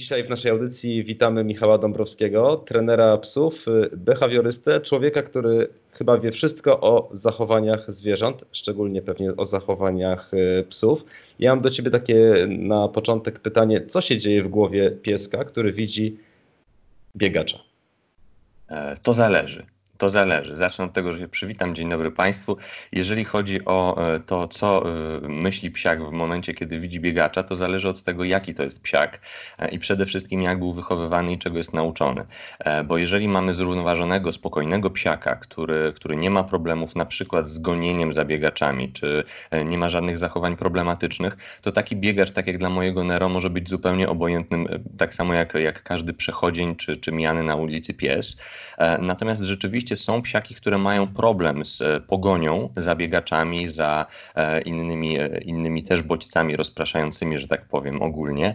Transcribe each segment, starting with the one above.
Dzisiaj w naszej audycji witamy Michała Dąbrowskiego, trenera psów, behawiorystę, człowieka, który chyba wie wszystko o zachowaniach zwierząt, szczególnie pewnie o zachowaniach y, psów. Ja mam do Ciebie takie na początek pytanie, co się dzieje w głowie pieska, który widzi biegacza? E, to zależy. To zależy. Zacznę od tego, że się przywitam. Dzień dobry Państwu. Jeżeli chodzi o e, to, co e, myśli psiak w momencie, kiedy widzi biegacza, to zależy od tego, jaki to jest psiak e, i przede wszystkim jak był wychowywany i czego jest nauczony. Bo jeżeli mamy zrównoważonego, spokojnego psiaka, który, który nie ma problemów na przykład z gonieniem za biegaczami, czy nie ma żadnych zachowań problematycznych, to taki biegacz, tak jak dla mojego Nero, może być zupełnie obojętnym, tak samo jak, jak każdy przechodzień, czy, czy mijany na ulicy pies. Natomiast rzeczywiście oczywiście są psiaki, które mają problem z e, pogonią za biegaczami, za e, innymi, e, innymi też bodźcami rozpraszającymi, że tak powiem ogólnie.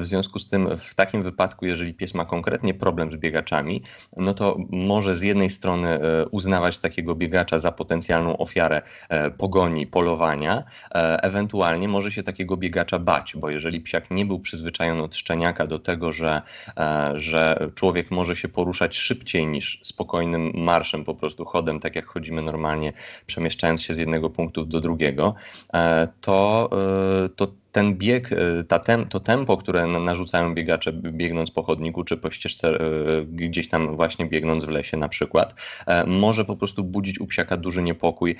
W związku z tym w takim wypadku, jeżeli pies ma konkretnie problem z biegaczami, no to może z jednej strony uznawać takiego biegacza za potencjalną ofiarę pogoni, polowania, ewentualnie może się takiego biegacza bać, bo jeżeli psiak nie był przyzwyczajony od szczeniaka do tego, że, że człowiek może się poruszać szybciej niż spokojnym marszem, po prostu chodem, tak jak chodzimy normalnie, przemieszczając się z jednego punktu do drugiego, e, to, e, to ten bieg, e, ta tem, to tempo, które narzucają biegacze biegnąc po chodniku czy po ścieżce gdzieś tam właśnie biegnąc w lesie na przykład, może po prostu budzić u psiaka duży niepokój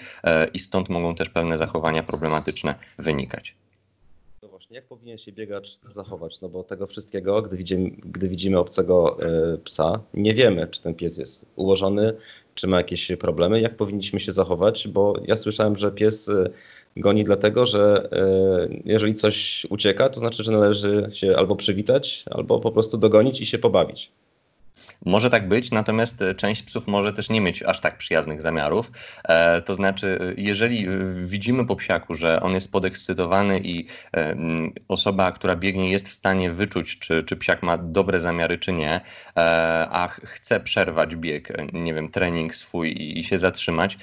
i stąd mogą też pewne zachowania problematyczne wynikać jak powinien się biegacz zachować? No bo tego wszystkiego, gdy widzimy, gdy widzimy obcego e, psa, nie wiemy, czy ten pies jest ułożony, czy ma jakieś problemy, jak powinniśmy się zachować, bo ja słyszałem, że pies e, goni dlatego, że e, jeżeli coś ucieka, to znaczy, że należy się albo przywitać, albo po prostu dogonić i się pobawić. Może tak być, natomiast e, część psów może też nie mieć aż tak przyjaznych zamiarów. E, to znaczy, e, jeżeli widzimy po psiaku, że on jest podekscytowany i osoba, która biegnie, jest w stanie wyczuć, czy, czy psiak ma dobre zamiary, czy nie, a chce przerwać bieg, nie wiem, trening swój i się zatrzymać,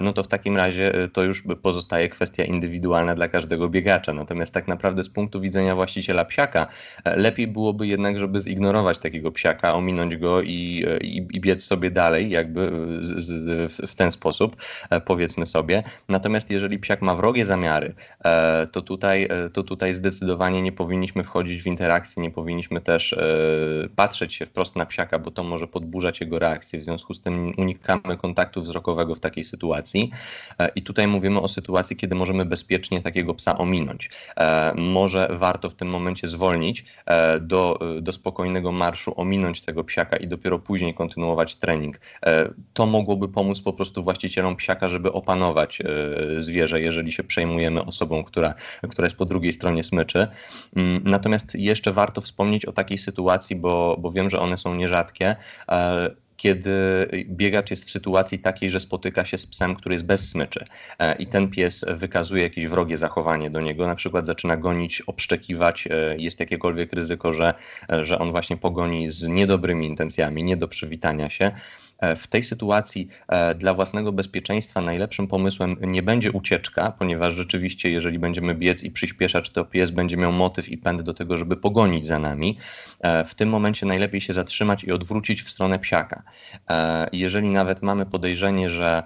no to w takim razie to już pozostaje kwestia indywidualna dla każdego biegacza. Natomiast tak naprawdę z punktu widzenia właściciela psiaka, lepiej byłoby jednak, żeby zignorować takiego psiaka, ominąć go i, i, i biec sobie dalej, jakby z, z, w ten sposób, e, powiedzmy sobie. Natomiast jeżeli psiak ma wrogie zamiary, e, to tutaj, e, to tutaj zdecydowanie nie powinniśmy wchodzić w interakcję, nie powinniśmy też patrzeć się wprost na psiaka, bo to może podburzać jego reakcję. W związku z tym unikamy kontaktu wzrokowego w takiej sytuacji. I tutaj mówimy o sytuacji, kiedy możemy bezpiecznie takiego psa ominąć. Może warto w tym momencie zwolnić do, do spokojnego marszu, ominąć tego psiaka i dopiero później kontynuować trening. E, to mogłoby pomóc po prostu właścicielom psiaka, żeby opanować e, zwierzę, jeżeli się przejmujemy osobą, która, która jest po drugiej stronie smyczy. Mm, natomiast jeszcze warto wspomnieć o takiej sytuacji, bo, bo wiem, że one są nierzadkie e, kiedy biegacz jest w sytuacji takiej, że spotyka się z psem, który jest bez smyczy i ten pies wykazuje jakieś wrogie zachowanie do niego, na przykład zaczyna gonić, obszczekiwać, jest jakiekolwiek ryzyko, że, że on właśnie pogoni z niedobrymi intencjami, nie do przywitania się, E, w tej sytuacji e, dla własnego bezpieczeństwa najlepszym pomysłem nie będzie ucieczka, ponieważ rzeczywiście, jeżeli będziemy biec i przyspieszać, to pies będzie miał motyw i pęd do tego, żeby pogonić za nami. E, w tym momencie najlepiej się zatrzymać i odwrócić w stronę psiaka. Jeżeli nawet mamy podejrzenie, że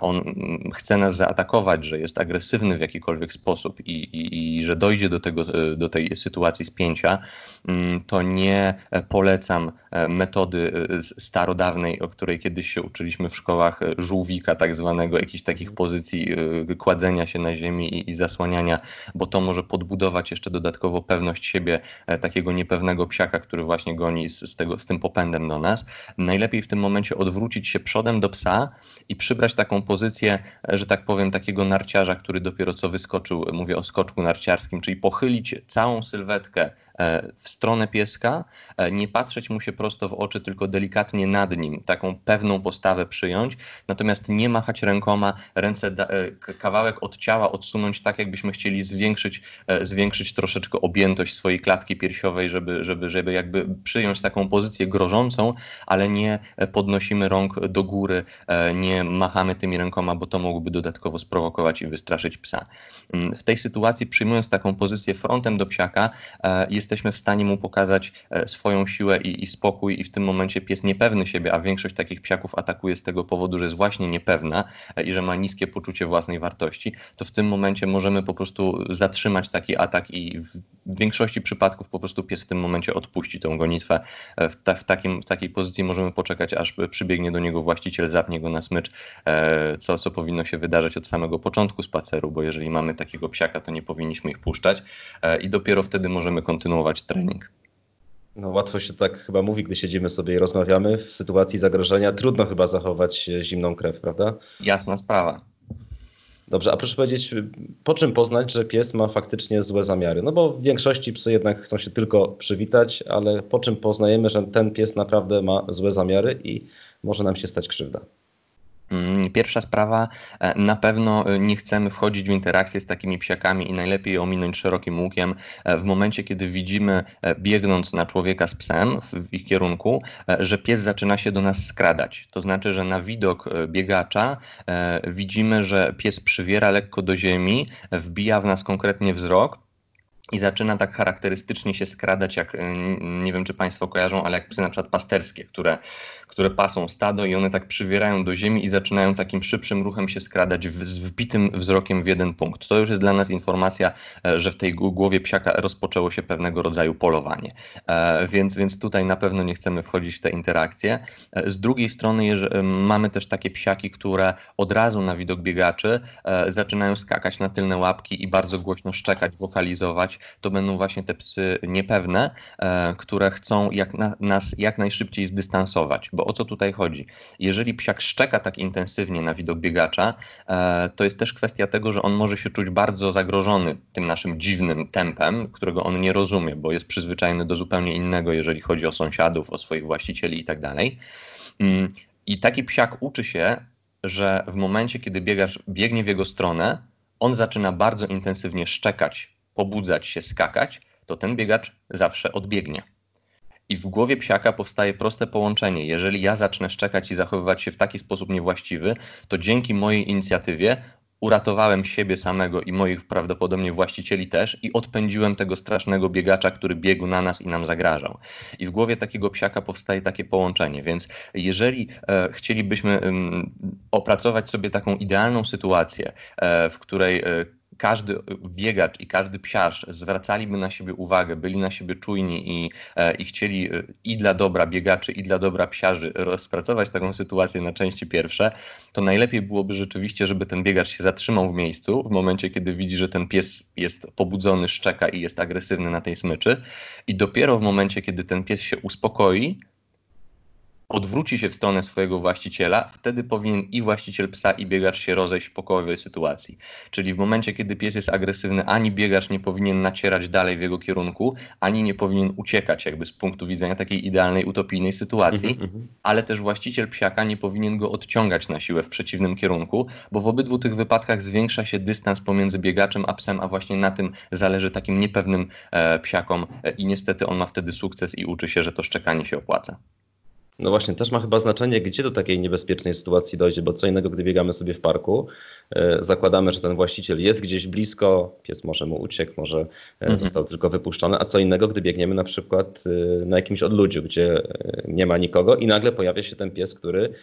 on mm, chce nas zaatakować, że jest agresywny w jakikolwiek sposób i, i, i że dojdzie do, tego, do tej sytuacji spięcia, mm, to nie polecam metody starodawnej, o której kiedyś się uczyliśmy w szkołach e, żółwika, tak zwanego, jakichś takich pozycji e, kładzenia się na ziemi i, i zasłaniania, bo to może podbudować jeszcze dodatkowo pewność siebie e, takiego niepewnego psiaka, który właśnie goni z, z, tego, z tym popędem do nas. Najlepiej w tym momencie odwrócić się przodem do psa i przybrać taką pozycję, że tak powiem, takiego narciarza, który dopiero co wyskoczył, mówię o skoczku narciarskim, czyli pochylić całą sylwetkę w stronę pieska, nie patrzeć mu się prosto w oczy, tylko delikatnie nad nim, taką pewną postawę przyjąć, natomiast nie machać rękoma, ręce, e, kawałek od ciała odsunąć tak, jakbyśmy chcieli zwiększyć, e, zwiększyć troszeczkę objętość swojej klatki piersiowej, żeby, żeby, żeby jakby przyjąć taką pozycję grożącą, ale nie podnosimy rąk do góry, e, nie machamy tymi rękoma, bo to mogłoby dodatkowo sprowokować i wystraszyć psa. Mm, w tej sytuacji, przyjmując taką pozycję frontem do psiaka, jest jesteśmy w stanie mu pokazać e, swoją siłę i, i spokój i w tym momencie pies niepewny siebie, a większość takich psiaków atakuje z tego powodu, że jest właśnie niepewna e, i że ma niskie poczucie własnej wartości, to w tym momencie możemy po prostu zatrzymać taki atak i w większości przypadków po prostu pies w tym momencie odpuści tą gonitwę. W, ta, w, takim, w takiej pozycji możemy poczekać, aż przybiegnie do niego właściciel, zapnie go na smycz, co, co powinno się wydarzyć od samego początku spaceru, bo jeżeli mamy takiego psiaka, to nie powinniśmy ich puszczać i dopiero wtedy możemy kontynuować trening. No łatwo się tak chyba mówi, gdy siedzimy sobie i rozmawiamy. W sytuacji zagrożenia trudno chyba zachować zimną krew, prawda? Jasna sprawa. Dobrze, a proszę powiedzieć, po czym poznać, że pies ma faktycznie złe zamiary? No bo w większości psy jednak chcą się tylko przywitać, ale po czym poznajemy, że ten pies naprawdę ma złe zamiary i może nam się stać krzywda? Mm, pierwsza sprawa, e, na pewno e, nie chcemy wchodzić w interakcję z takimi psiakami i najlepiej je ominąć szerokim łukiem e, w momencie, kiedy widzimy, biegnąc na człowieka z psem w ich kierunku, że pies zaczyna się do nas skradać. To znaczy, że na widok biegacza widzimy, że pies przywiera lekko do ziemi, wbija w nas konkretnie wzrok, i zaczyna tak charakterystycznie się skradać, jak nie wiem, czy Państwo kojarzą, ale jak psy na przykład pasterskie, które które pasą stado i one tak przywierają do ziemi i zaczynają takim szybszym ruchem się skradać w, z wbitym wzrokiem w jeden punkt. To już jest dla nas informacja, e, że w tej głowie psiaka rozpoczęło się pewnego rodzaju polowanie. E, więc, więc tutaj na pewno nie chcemy wchodzić w te interakcje. E, z drugiej strony mamy też takie psiaki, które od razu na widok biegaczy zaczynają skakać na tylne łapki i bardzo głośno szczekać, wokalizować. To będą właśnie te psy niepewne, które chcą jak na, nas jak najszybciej zdystansować, bo o co tutaj chodzi? Jeżeli psiak szczeka tak intensywnie na widok biegacza, e, to jest też kwestia tego, że on może się czuć bardzo zagrożony tym naszym dziwnym tempem, którego on nie rozumie, bo jest przyzwyczajony do zupełnie innego, jeżeli chodzi o sąsiadów, o swoich właścicieli i tak dalej. Mm, I taki psiak uczy się, że w momencie, kiedy biegacz biegnie w jego stronę, on zaczyna bardzo intensywnie szczekać, pobudzać się, skakać, to ten biegacz zawsze odbiegnie. I w głowie psiaka powstaje proste połączenie. Jeżeli ja zacznę szczekać i zachowywać się w taki sposób niewłaściwy, to dzięki mojej inicjatywie uratowałem siebie samego i moich prawdopodobnie właścicieli też i odpędziłem tego strasznego biegacza, który biegł na nas i nam zagrażał. I w głowie takiego psiaka powstaje takie połączenie. Więc jeżeli e, chcielibyśmy e, opracować sobie taką idealną sytuację, e, w której e, każdy biegacz i każdy psiarz zwracaliby na siebie uwagę, byli na siebie czujni i, e, i chcieli e, i dla dobra biegaczy, i dla dobra psiarzy rozpracować taką sytuację na części pierwsze, to najlepiej byłoby rzeczywiście, żeby ten biegacz się zatrzymał w miejscu w momencie, kiedy widzi, że ten pies jest pobudzony, szczeka i jest agresywny na tej smyczy. I dopiero w momencie, kiedy ten pies się uspokoi, odwróci się w stronę swojego właściciela, wtedy powinien i właściciel psa, i biegacz się rozejść w pokojowej sytuacji. Czyli w momencie, kiedy pies jest agresywny, ani biegacz nie powinien nacierać dalej w jego kierunku, ani nie powinien uciekać, jakby z punktu widzenia takiej idealnej, utopijnej sytuacji, mm -hmm. ale też właściciel psiaka nie powinien go odciągać na siłę w przeciwnym kierunku, bo w obydwu tych wypadkach zwiększa się dystans pomiędzy biegaczem a psem, a właśnie na tym zależy takim niepewnym e, psiakom e, i niestety on ma wtedy sukces i uczy się, że to szczekanie się opłaca. No właśnie, też ma chyba znaczenie, gdzie do takiej niebezpiecznej sytuacji dojdzie, bo co innego, gdy biegamy sobie w parku, e, zakładamy, że ten właściciel jest gdzieś blisko, pies może mu uciekł, może e, mhm. został tylko wypuszczony, a co innego, gdy biegniemy na przykład e, na jakimś odludziu, gdzie nie ma nikogo i nagle pojawia się ten pies, który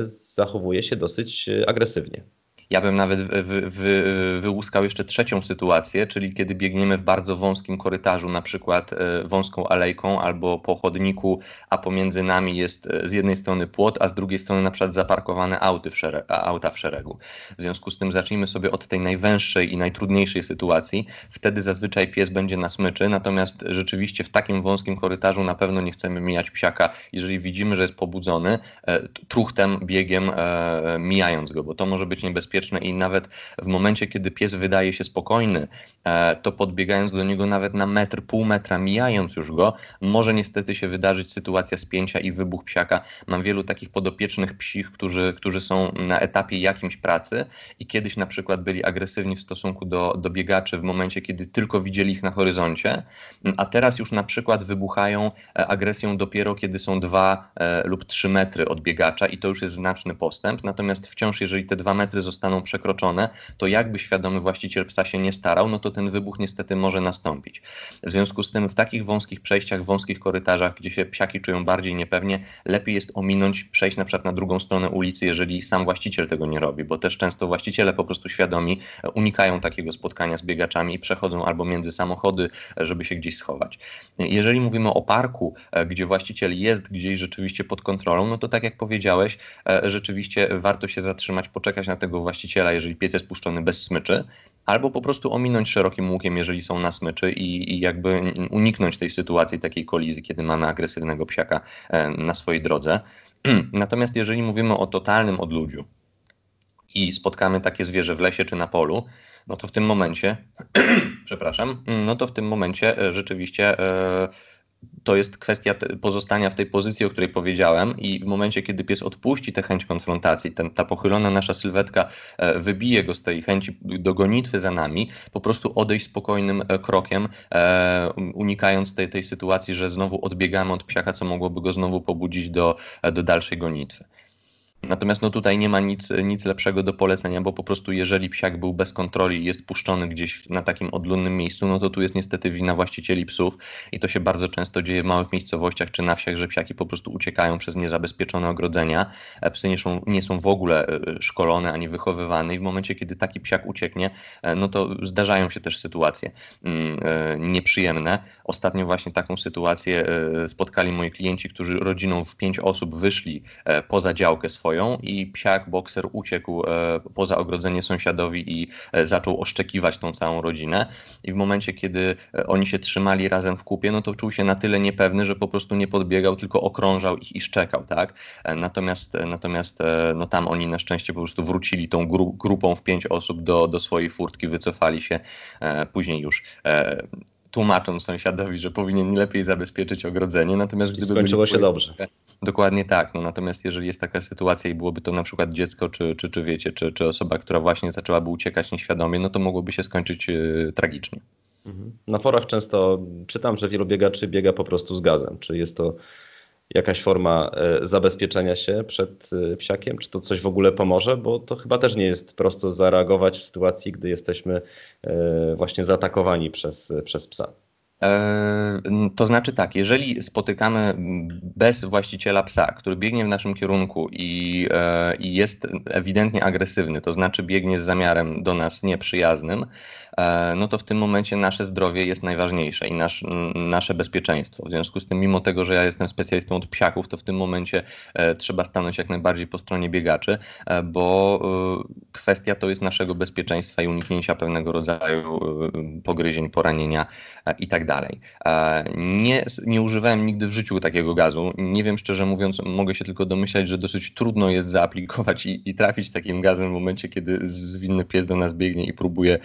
zachowuje się dosyć agresywnie. Ja bym nawet wy, wy, wyłuskał jeszcze trzecią sytuację, czyli kiedy biegniemy w bardzo wąskim korytarzu, na przykład e, wąską alejką albo po chodniku, a pomiędzy nami jest e, z jednej strony płot, a z drugiej strony na przykład zaparkowane auty w auta w szeregu. W związku z tym zacznijmy sobie od tej najwęższej i najtrudniejszej sytuacji. Wtedy zazwyczaj pies będzie na smyczy, natomiast rzeczywiście w takim wąskim korytarzu na pewno nie chcemy mijać psiaka, jeżeli widzimy, że jest pobudzony, e, truchtem, biegiem, mijając go, bo to może być niebezpieczne i nawet w momencie, kiedy pies wydaje się spokojny, e, to podbiegając do niego nawet na metr, pół metra, mijając już go, może niestety się wydarzyć sytuacja spięcia i wybuch psiaka. Mam wielu takich podopiecznych psich, którzy, którzy są na etapie jakimś pracy i kiedyś na przykład byli agresywni w stosunku do, do biegaczy w momencie, kiedy tylko widzieli ich na horyzoncie, a teraz już na przykład wybuchają e, agresją dopiero, kiedy są dwa e, lub trzy metry od biegacza i to już jest znaczny postęp. Natomiast wciąż, jeżeli te dwa metry zostaną zostaną przekroczone, to jakby świadomy właściciel psa się nie starał, no to ten wybuch niestety może nastąpić. W związku z tym w takich wąskich przejściach, wąskich korytarzach, gdzie się psiaki czują bardziej niepewnie, lepiej jest ominąć, przejść na przykład na drugą stronę ulicy, jeżeli sam właściciel tego nie robi, bo też często właściciele po prostu świadomi unikają takiego spotkania z biegaczami i przechodzą albo między samochody, żeby się gdzieś schować. Jeżeli mówimy o parku, gdzie właściciel jest gdzieś rzeczywiście pod kontrolą, no to tak jak powiedziałeś, rzeczywiście warto się zatrzymać, poczekać na tego właściciela, jeżeli pies jest puszczony bez smyczy, albo po prostu ominąć szerokim łukiem, jeżeli są na smyczy i, i jakby uniknąć tej sytuacji, takiej kolizji, kiedy mamy agresywnego psiaka e, na swojej drodze. Natomiast jeżeli mówimy o totalnym odludziu i spotkamy takie zwierzę w lesie czy na polu, no to w tym momencie, przepraszam, no to w tym momencie e, rzeczywiście e, to jest kwestia pozostania w tej pozycji, o której powiedziałem, i w momencie, kiedy pies odpuści tę chęć konfrontacji, ten, ta pochylona nasza sylwetka e, wybije go z tej chęci do gonitwy za nami, po prostu odejść spokojnym e, krokiem, e, unikając tej, tej sytuacji, że znowu odbiegamy od psiaka, co mogłoby go znowu pobudzić do, do dalszej gonitwy. Natomiast no tutaj nie ma nic, nic lepszego do polecenia, bo po prostu jeżeli psiak był bez kontroli i jest puszczony gdzieś na takim odludnym miejscu, no to tu jest niestety wina właścicieli psów i to się bardzo często dzieje w małych miejscowościach czy na wsiach, że psiaki po prostu uciekają przez niezabezpieczone ogrodzenia. E, psy nie są, nie są w ogóle e, szkolone ani wychowywane i w momencie, kiedy taki psiak ucieknie, e, no to zdarzają się też sytuacje mm, nieprzyjemne. Ostatnio właśnie taką sytuację spotkali moi klienci, którzy rodziną w pięć osób wyszli poza działkę swoją swoją i psiak, bokser uciekł e, poza ogrodzenie sąsiadowi i e, zaczął oszczekiwać tą całą rodzinę. I w momencie, kiedy e, oni się trzymali razem w kupie, no to czuł się na tyle niepewny, że po prostu nie podbiegał, tylko okrążał ich i szczekał, tak? Natomiast, natomiast no tam oni na szczęście po prostu wrócili tą gru grupą w pięć osób do, do swojej furtki, wycofali się później już tłumacząc sąsiadowi, że powinien lepiej zabezpieczyć ogrodzenie. Natomiast gdyby skończyło się dobrze. Dokładnie tak. No, natomiast jeżeli jest taka sytuacja i byłoby to na przykład dziecko, czy, czy, czy wiecie, czy, czy osoba, która właśnie zaczęłaby uciekać nieświadomie, no to mogłoby się skończyć yy, tragicznie. Mhm. Na forach często czytam, że wielu biegaczy biega po prostu z gazem. Czy jest to jakaś forma e, zabezpieczenia się przed e, psiakiem? Czy to coś w ogóle pomoże? Bo to chyba też nie jest prosto zareagować w sytuacji, gdy jesteśmy e, właśnie zaatakowani przez, przez psa. To znaczy tak, jeżeli spotykamy bez właściciela psa, który biegnie w naszym kierunku i, i, jest ewidentnie agresywny, to znaczy biegnie z zamiarem do nas nieprzyjaznym, no to w tym momencie nasze zdrowie jest najważniejsze i nasz, nasze bezpieczeństwo. W związku z tym, mimo tego, że ja jestem specjalistą od psiaków, to w tym momencie e, trzeba stanąć jak najbardziej po stronie biegaczy, e, bo kwestia to jest naszego bezpieczeństwa i uniknięcia pewnego rodzaju pogryzień, poranienia i tak dalej. Nie, nie używałem nigdy w życiu takiego gazu. Nie wiem, szczerze mówiąc, mogę się tylko domyślać, że dosyć trudno jest zaaplikować i, i trafić takim gazem w momencie, kiedy zwinny pies do nas biegnie i próbuje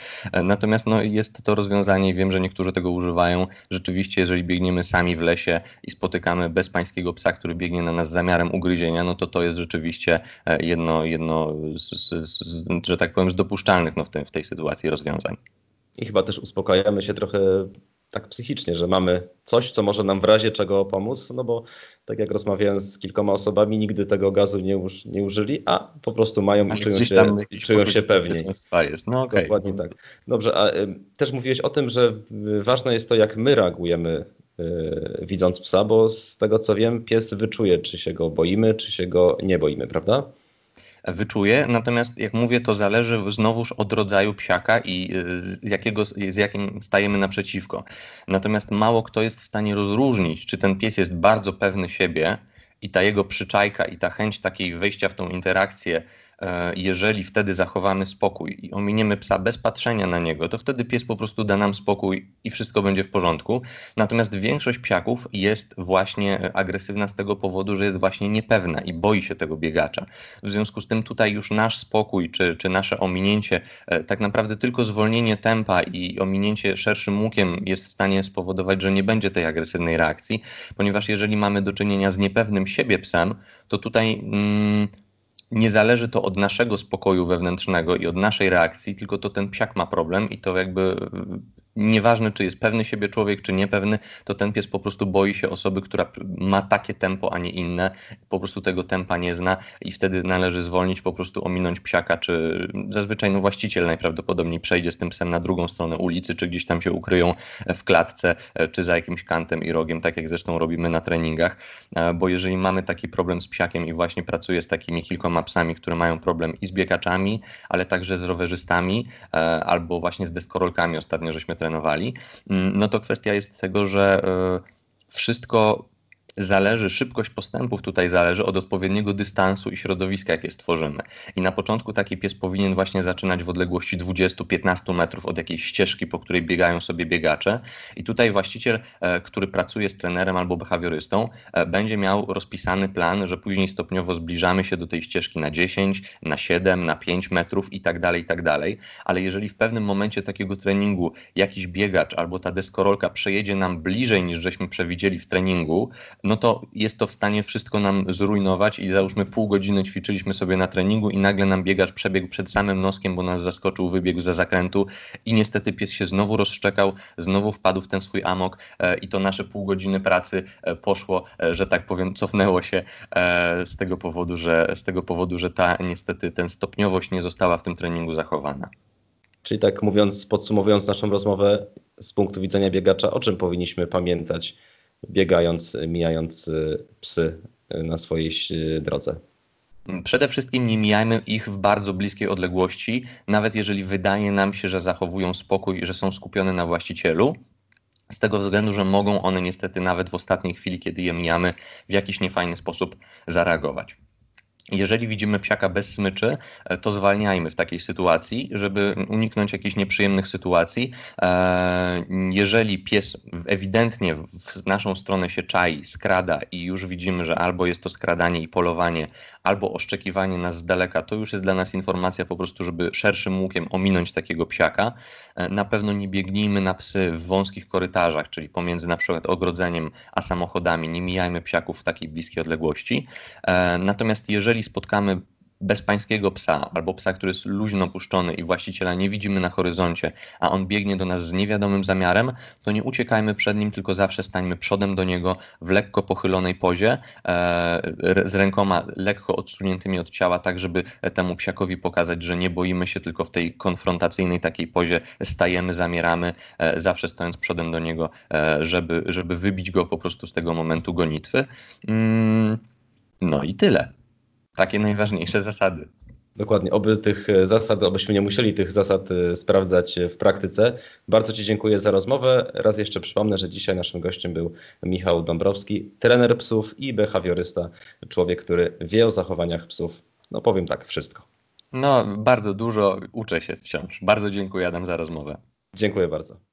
na Natomiast no, jest to rozwiązanie wiem, że niektórzy tego używają. Rzeczywiście, jeżeli biegniemy sami w lesie i spotykamy bezpańskiego psa, który biegnie na nas z zamiarem ugryzienia, no to to jest rzeczywiście e, jedno, jedno z, z, z, że tak powiem, z dopuszczalnych no, w, tej, w tej sytuacji rozwiązań. I chyba też uspokajamy się trochę tak psychicznie, że mamy coś, co może nam w razie czego pomóc, no bo tak jak rozmawiałem z kilkoma osobami, nigdy tego gazu nie, uż, nie użyli, a po prostu mają i czują się, czują się pewniej. Jest. No, okay. Dokładnie tak. Dobrze, a y, też mówiłeś o tym, że ważne jest to, jak my reagujemy y, widząc psa, bo z tego co wiem, pies wyczuje, czy się go boimy, czy się go nie boimy, prawda? Wyczuje. Natomiast jak mówię, to zależy znowuż od rodzaju psiaka i y, z, jakiego, z jakim stajemy naprzeciwko. Natomiast mało kto jest w stanie rozróżnić, czy ten pies jest bardzo pewny siebie i ta jego przyczajka i ta chęć takiej wejścia w tą interakcję jeżeli wtedy zachowamy spokój i ominiemy psa bez patrzenia na niego, to wtedy pies po prostu da nam spokój i wszystko będzie w porządku. Natomiast większość psiaków jest właśnie agresywna z tego powodu, że jest właśnie niepewna i boi się tego biegacza. W związku z tym tutaj już nasz spokój czy, czy nasze ominięcie, e, tak naprawdę tylko zwolnienie tempa i ominięcie szerszym łukiem jest w stanie spowodować, że nie będzie tej agresywnej reakcji, ponieważ jeżeli mamy do czynienia z niepewnym siebie psem, to tutaj. Mm, nie zależy to od naszego spokoju wewnętrznego i od naszej reakcji, tylko to ten psiak ma problem i to jakby nieważne czy jest pewny siebie człowiek, czy niepewny, to ten pies po prostu boi się osoby, która ma takie tempo, a nie inne, po prostu tego tempa nie zna i wtedy należy zwolnić, po prostu ominąć psiaka, czy zazwyczaj no właściciel najprawdopodobniej przejdzie z tym psem na drugą stronę ulicy, czy gdzieś tam się ukryją w klatce, czy za jakimś kantem i rogiem, tak jak zresztą robimy na treningach, bo jeżeli mamy taki problem z psiakiem i właśnie pracuję z takimi kilkoma psami, które mają problem i z biegaczami, ale także z rowerzystami, albo właśnie z deskorolkami ostatnio żeśmy trenowali, mm, no to kwestia jest tego, że e, wszystko zależy, szybkość postępów tutaj zależy od odpowiedniego dystansu i środowiska, jakie stworzymy. I na początku taki pies powinien właśnie zaczynać w odległości 20-15 metrów od jakiejś ścieżki, po której biegają sobie biegacze. I tutaj właściciel, e, który pracuje z trenerem albo behawiorystą, e, będzie miał rozpisany plan, że później stopniowo zbliżamy się do tej ścieżki na 10, na 7, na 5 metrów i tak dalej, i tak dalej. Ale jeżeli w pewnym momencie takiego treningu jakiś biegacz albo ta deskorolka przejedzie nam bliżej niż żeśmy przewidzieli w treningu, no to jest to w stanie wszystko nam zrujnować i załóżmy pół godziny ćwiczyliśmy sobie na treningu i nagle nam biegacz przebiegł przed samym noskiem, bo nas zaskoczył, wybiegł za zakrętu i niestety pies się znowu rozszczekał, znowu wpadł w ten swój amok e, i to nasze pół godziny pracy e, poszło, e, że tak powiem, cofnęło się z tego powodu, że z tego powodu, że ta niestety ten stopniowość nie została w tym treningu zachowana. Czyli tak mówiąc, podsumowując naszą rozmowę z punktu widzenia biegacza, o czym powinniśmy pamiętać biegając, mijając y, psy y, na swojej y, drodze. Przede wszystkim nie mijajmy ich w bardzo bliskiej odległości, nawet jeżeli wydaje nam się, że zachowują spokój i że są skupione na właścicielu. Z tego względu, że mogą one niestety nawet w ostatniej chwili, kiedy je mijamy, w jakiś niefajny sposób zareagować. Jeżeli widzimy psiaka bez smyczy, e, to zwalniajmy w takiej sytuacji, żeby uniknąć jakichś nieprzyjemnych sytuacji. E, jeżeli pies ewidentnie w naszą stronę się czai, skrada i już widzimy, że albo jest to skradanie i polowanie, albo oszczekiwanie nas z daleka, to już jest dla nas informacja po prostu, żeby szerszym łukiem ominąć takiego psiaka. E, na pewno nie biegnijmy na psy w wąskich korytarzach, czyli pomiędzy na przykład ogrodzeniem a samochodami. Nie mijajmy psiaków w takiej bliskiej odległości. Natomiast jeżeli jeżeli spotkamy bezpańskiego psa albo psa, który jest luźno puszczony i właściciela nie widzimy na horyzoncie, a on biegnie do nas z niewiadomym zamiarem, to nie uciekajmy przed nim, tylko zawsze stańmy przodem do niego w lekko pochylonej pozie, e, z rękoma lekko odsuniętymi od ciała, tak żeby temu psiakowi pokazać, że nie boimy się, tylko w tej konfrontacyjnej takiej pozie stajemy, zamieramy, e, zawsze stojąc przodem do niego, e, żeby, żeby wybić go po prostu z tego momentu gonitwy. Mm, no i tyle. Takie najważniejsze zasady. Dokładnie, oby tych e, zasad, obyśmy nie musieli tych zasad e, sprawdzać w praktyce. Bardzo Ci dziękuję za rozmowę. Raz jeszcze przypomnę, że dzisiaj naszym gościem był Michał Dąbrowski, trener psów i behawiorysta, człowiek, który wie o zachowaniach psów. No powiem tak, wszystko. No, bardzo dużo uczę się wciąż. Bardzo dziękuję Adam za rozmowę. Dziękuję bardzo.